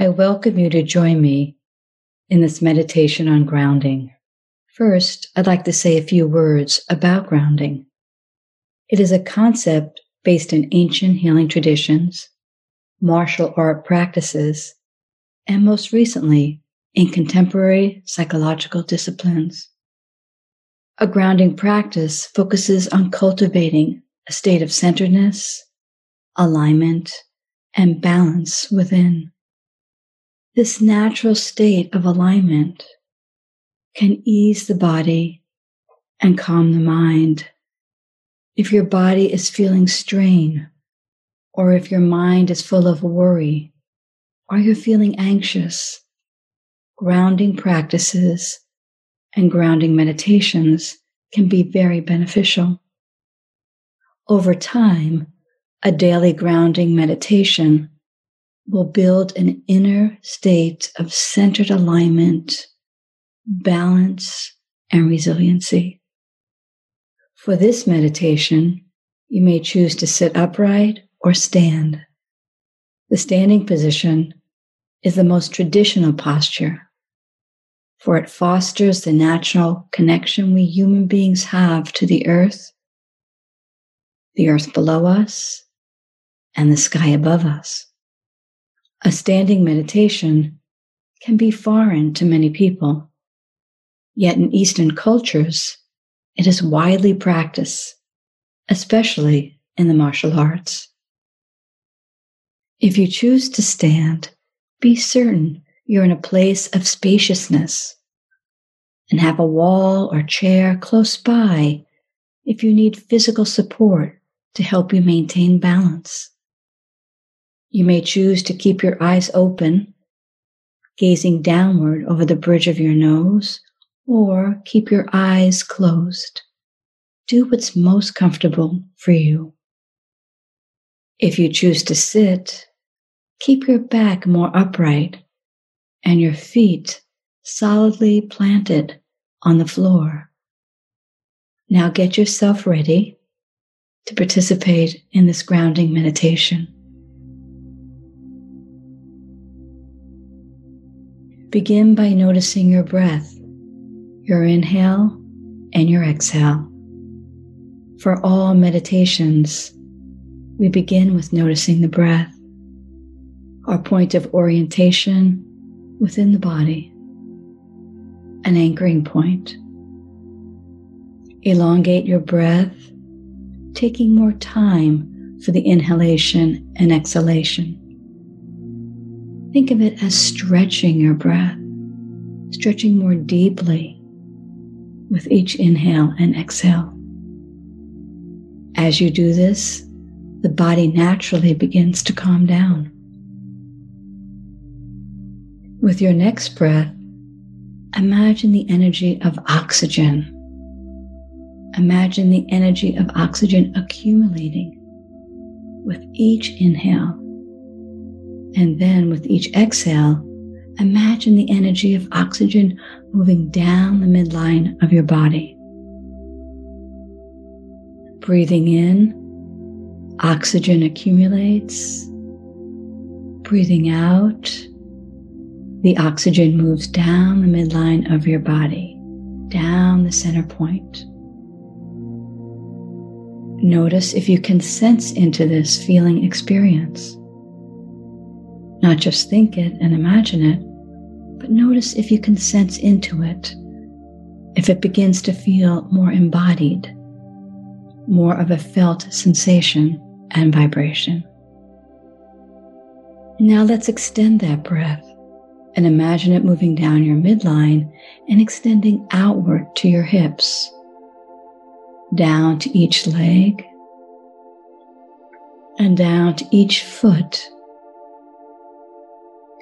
I welcome you to join me in this meditation on grounding. First, I'd like to say a few words about grounding. It is a concept based in ancient healing traditions, martial art practices, and most recently in contemporary psychological disciplines. A grounding practice focuses on cultivating a state of centeredness, alignment, and balance within. This natural state of alignment can ease the body and calm the mind. If your body is feeling strain, or if your mind is full of worry, or you're feeling anxious, grounding practices and grounding meditations can be very beneficial. Over time, a daily grounding meditation will build an inner state of centered alignment, balance, and resiliency. For this meditation, you may choose to sit upright or stand. The standing position is the most traditional posture, for it fosters the natural connection we human beings have to the earth, the earth below us, and the sky above us. A standing meditation can be foreign to many people, yet in Eastern cultures, it is widely practiced, especially in the martial arts. If you choose to stand, be certain you're in a place of spaciousness and have a wall or chair close by if you need physical support to help you maintain balance. You may choose to keep your eyes open, gazing downward over the bridge of your nose, or keep your eyes closed. Do what's most comfortable for you. If you choose to sit, keep your back more upright and your feet solidly planted on the floor. Now get yourself ready to participate in this grounding meditation. Begin by noticing your breath, your inhale and your exhale. For all meditations, we begin with noticing the breath, our point of orientation within the body, an anchoring point. Elongate your breath, taking more time for the inhalation and exhalation. Think of it as stretching your breath, stretching more deeply with each inhale and exhale. As you do this, the body naturally begins to calm down. With your next breath, imagine the energy of oxygen. Imagine the energy of oxygen accumulating with each inhale. And then with each exhale, imagine the energy of oxygen moving down the midline of your body. Breathing in, oxygen accumulates. Breathing out, the oxygen moves down the midline of your body, down the center point. Notice if you can sense into this feeling experience. Not just think it and imagine it, but notice if you can sense into it, if it begins to feel more embodied, more of a felt sensation and vibration. Now let's extend that breath and imagine it moving down your midline and extending outward to your hips, down to each leg, and down to each foot,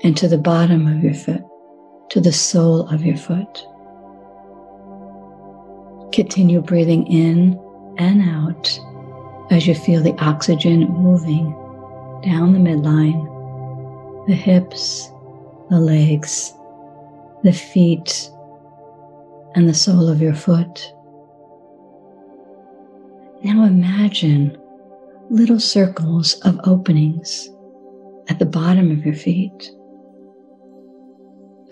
and to the bottom of your foot, to the sole of your foot. Continue breathing in and out as you feel the oxygen moving down the midline, the hips, the legs, the feet, and the sole of your foot. Now imagine little circles of openings at the bottom of your feet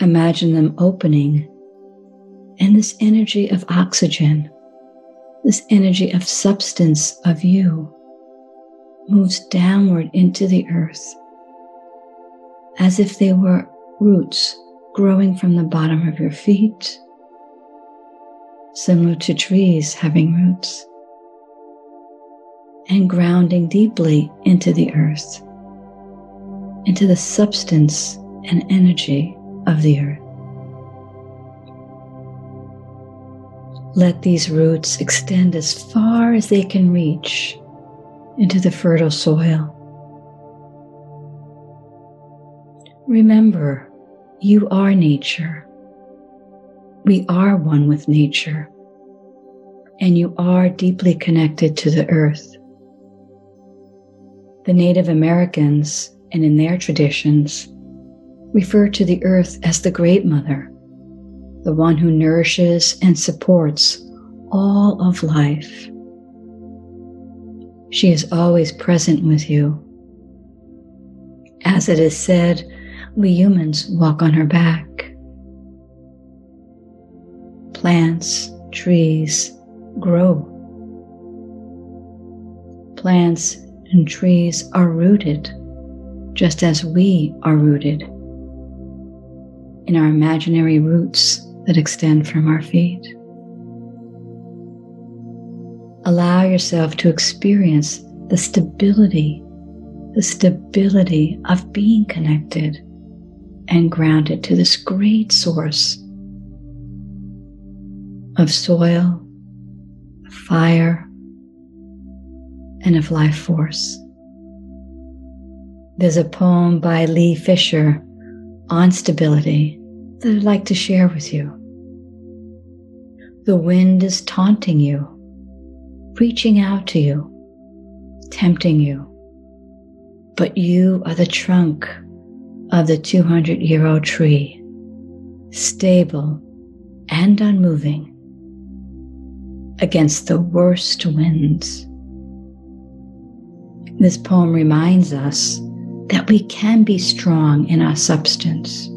imagine them opening, and this energy of oxygen, this energy of substance of you, moves downward into the earth as if they were roots growing from the bottom of your feet, similar to trees having roots, and grounding deeply into the earth, into the substance and energy of the earth. Let these roots extend as far as they can reach into the fertile soil. Remember, you are nature. We are one with nature, and you are deeply connected to the earth. The Native Americans, and in their traditions, refer to the earth as the Great Mother, the one who nourishes and supports all of life. She is always present with you. As it is said, we humans walk on her back. Plants, trees grow. Plants and trees are rooted just as we are rooted in our imaginary roots that extend from our feet. Allow yourself to experience the stability, the stability of being connected and grounded to this great source of soil, of fire, and of life force. There's a poem by Lee Fisher on stability that I'd like to share with you. The wind is taunting you, reaching out to you, tempting you, but you are the trunk of the 200 year old tree, stable and unmoving against the worst winds. This poem reminds us that we can be strong in our substance.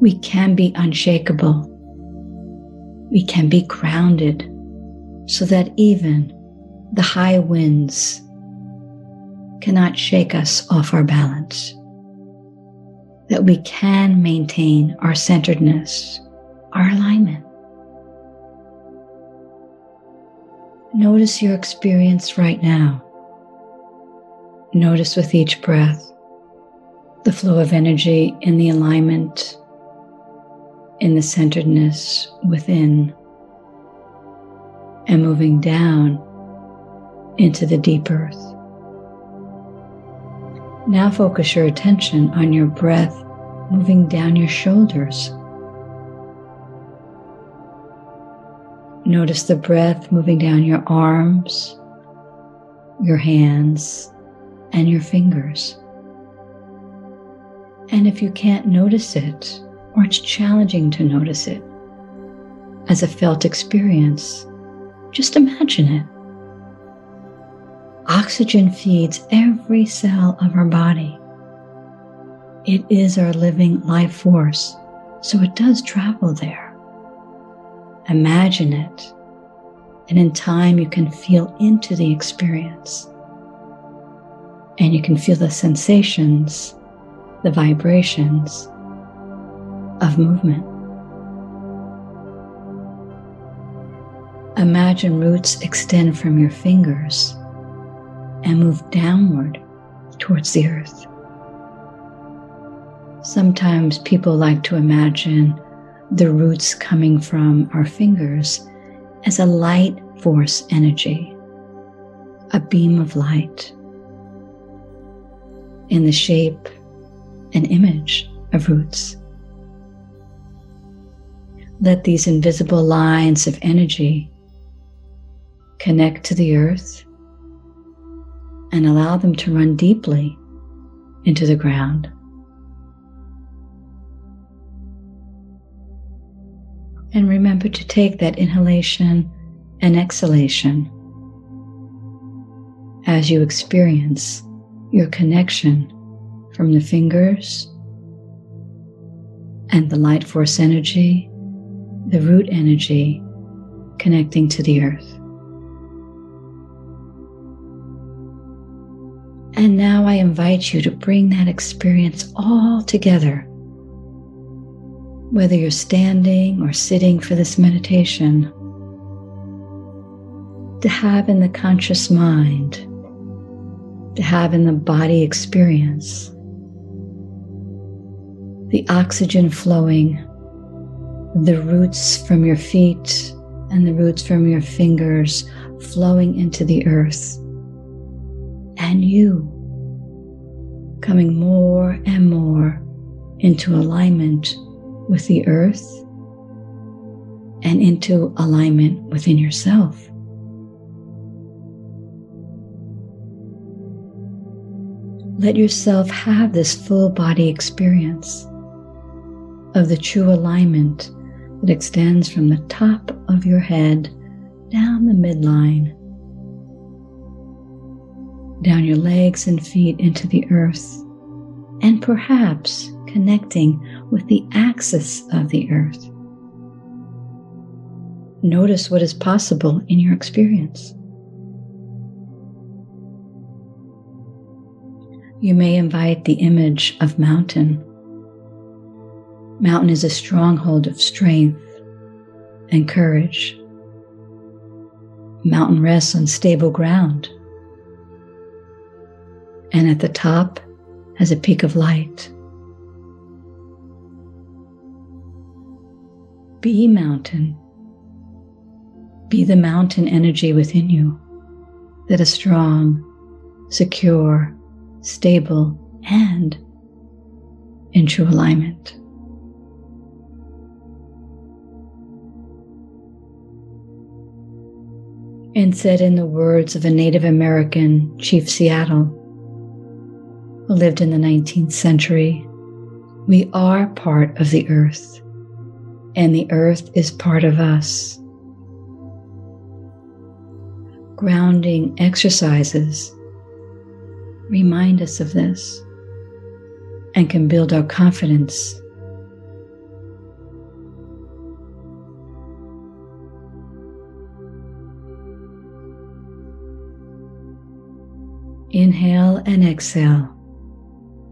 We can be unshakable. We can be grounded so that even the high winds cannot shake us off our balance that we can maintain our centeredness, our alignment. Notice your experience right now. Notice with each breath the flow of energy in the alignment, in the centeredness within, and moving down into the deep earth. Now focus your attention on your breath moving down your shoulders. Notice the breath moving down your arms, your hands, and your fingers. And if you can't notice it, or it's challenging to notice it as a felt experience, just imagine it. Oxygen feeds every cell of our body. It is our living life force, so it does travel there. Imagine it, and in time you can feel into the experience. And you can feel the sensations, the vibrations of movement. Imagine roots extend from your fingers and move downward towards the earth. Sometimes people like to imagine the roots coming from our fingers as a light force energy, a beam of light in the shape and image of roots. Let these invisible lines of energy connect to the earth and allow them to run deeply into the ground. And remember to take that inhalation and exhalation as you experience your connection from the fingers and the light force energy, the root energy connecting to the earth. And now I invite you to bring that experience all together. Whether you're standing or sitting for this meditation, to have in the conscious mind, to have in the body experience, the oxygen flowing, the roots from your feet and the roots from your fingers flowing into the earth, and you coming more and more into alignment with the earth and into alignment within yourself. Let yourself have this full body experience of the true alignment that extends from the top of your head down the midline, down your legs and feet into the earth, and perhaps connecting with the axis of the earth. Notice what is possible in your experience. You may invite the image of mountain Mountain is a stronghold of strength and courage. Mountain rests on stable ground. And at the top has a peak of light. Be mountain. Be the mountain energy within you that is strong, secure, stable, and in true alignment. and said in the words of a Native American, Chief Seattle, who lived in the 19th century, we are part of the earth, and the earth is part of us. Grounding exercises remind us of this and can build our confidence. Inhale and exhale,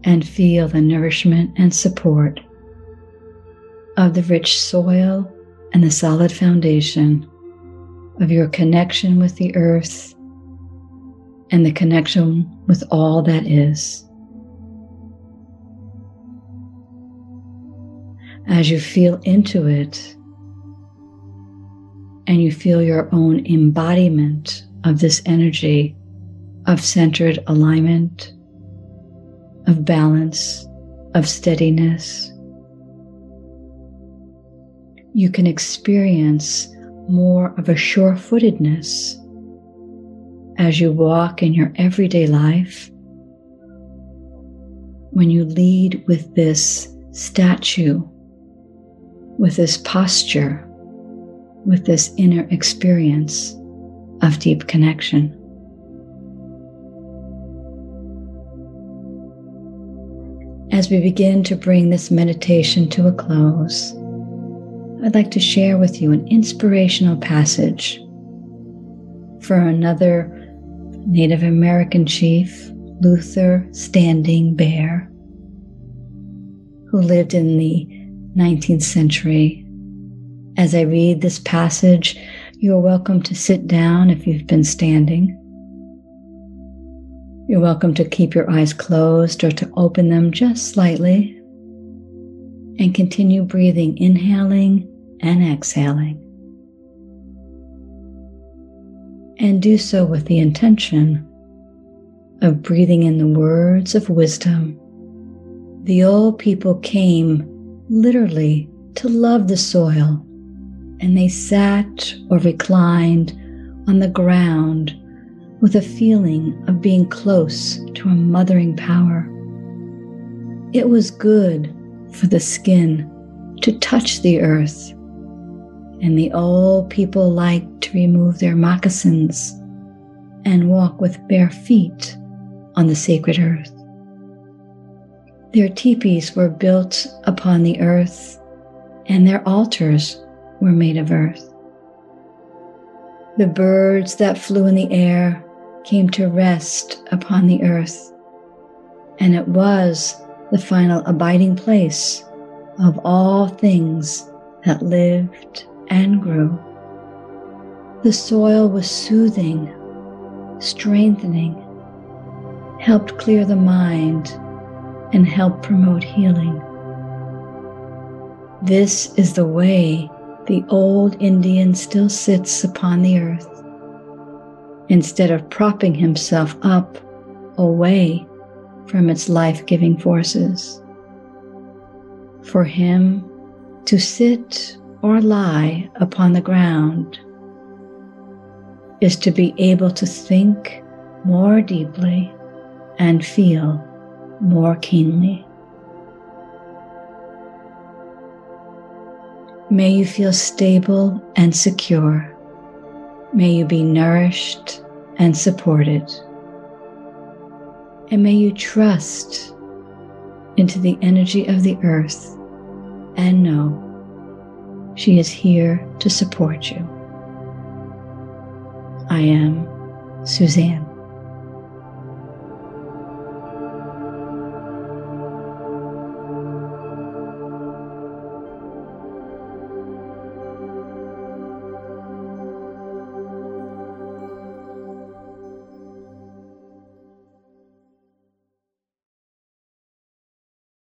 and feel the nourishment and support of the rich soil and the solid foundation of your connection with the earth and the connection with all that is. As you feel into it and you feel your own embodiment of this energy of centered alignment, of balance, of steadiness. You can experience more of a sure footedness as you walk in your everyday life. When you lead with this statue, with this posture, with this inner experience of deep connection. As we begin to bring this meditation to a close, I'd like to share with you an inspirational passage for another Native American chief, Luther Standing Bear, who lived in the 19th century. As I read this passage, you are welcome to sit down if you've been standing you're welcome to keep your eyes closed or to open them just slightly and continue breathing, inhaling and exhaling. And do so with the intention of breathing in the words of wisdom. The old people came literally to love the soil, and they sat or reclined on the ground with a feeling of being close to a mothering power. It was good for the skin to touch the earth, and the old people liked to remove their moccasins and walk with bare feet on the sacred earth. Their teepees were built upon the earth, and their altars were made of earth. The birds that flew in the air came to rest upon the earth, and it was the final abiding place of all things that lived and grew. The soil was soothing, strengthening, helped clear the mind, and helped promote healing. This is the way the old Indian still sits upon the earth. Instead of propping himself up away from its life giving forces. For him to sit or lie upon the ground is to be able to think more deeply and feel more keenly. May you feel stable and secure. May you be nourished and supported. And may you trust into the energy of the earth and know she is here to support you. I am Suzanne.